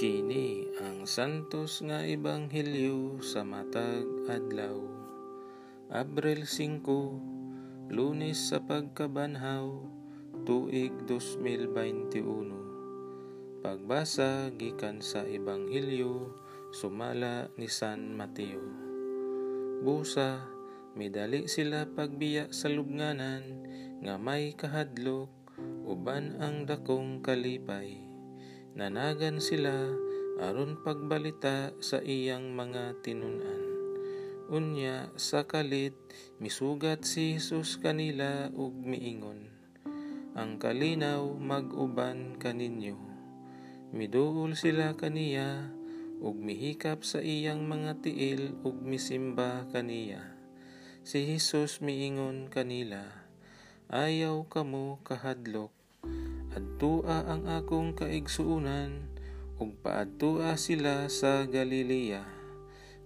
Kini ang santos nga ebanghelyo sa matag adlaw. Abril 5, Lunes sa pagkabanhaw, tuig 2021. Pagbasa gikan sa ebanghelyo sumala ni San Mateo. Busa, midali sila pagbiya sa lubnganan nga may kahadlok uban ang dakong kalipay Nanagan sila aron pagbalita sa iyang mga tinunan. Unya sa kalit misugat si Jesus kanila ug miingon. Ang kalinaw mag-uban kaninyo. Miduol sila kaniya ug mihikap sa iyang mga tiil ug misimba kaniya. Si Jesus miingon kanila, Ayaw kamo kahadlok Adtua ang akong kaigsuunan, ug paadtua sila sa Galilea.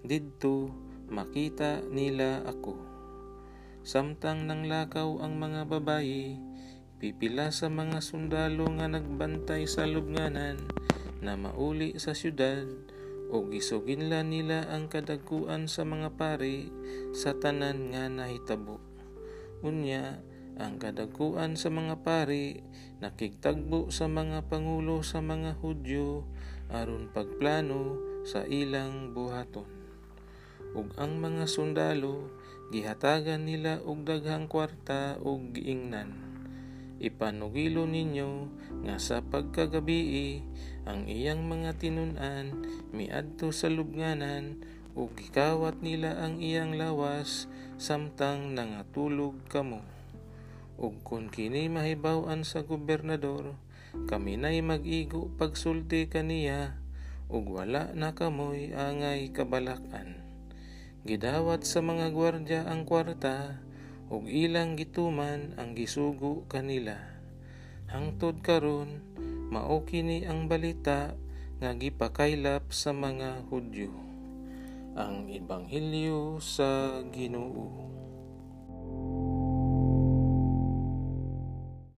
Didto makita nila ako. Samtang nang lakaw ang mga babayi, pipila sa mga sundalo nga nagbantay sa lubnganan na mauli sa syudad o gisuginla nila ang kadagkuan sa mga pari sa tanan nga nahitabo. Unya, ang kadakuan sa mga pari nakigtagbo sa mga pangulo sa mga Hudyo aron pagplano sa ilang buhaton. Ug ang mga sundalo gihatagan nila og daghang kwarta ug giingnan. Ipanugilo ninyo nga sa pagkagabii ang iyang mga tinunan miadto sa lubnganan ug gikawat nila ang iyang lawas samtang nangatulog kamo ug kun kini mahibaw-an sa gobernador kami nay mag-igo pagsulti kaniya ug wala na kamoy angay kabalak-an. Gidawat sa mga gwardya ang kwarta ug ilang gituman ang gisugo kanila. Hangtod karon mao kini ang balita nga gipakaylap sa mga Hudyo. Ang ebanghelyo sa Ginoo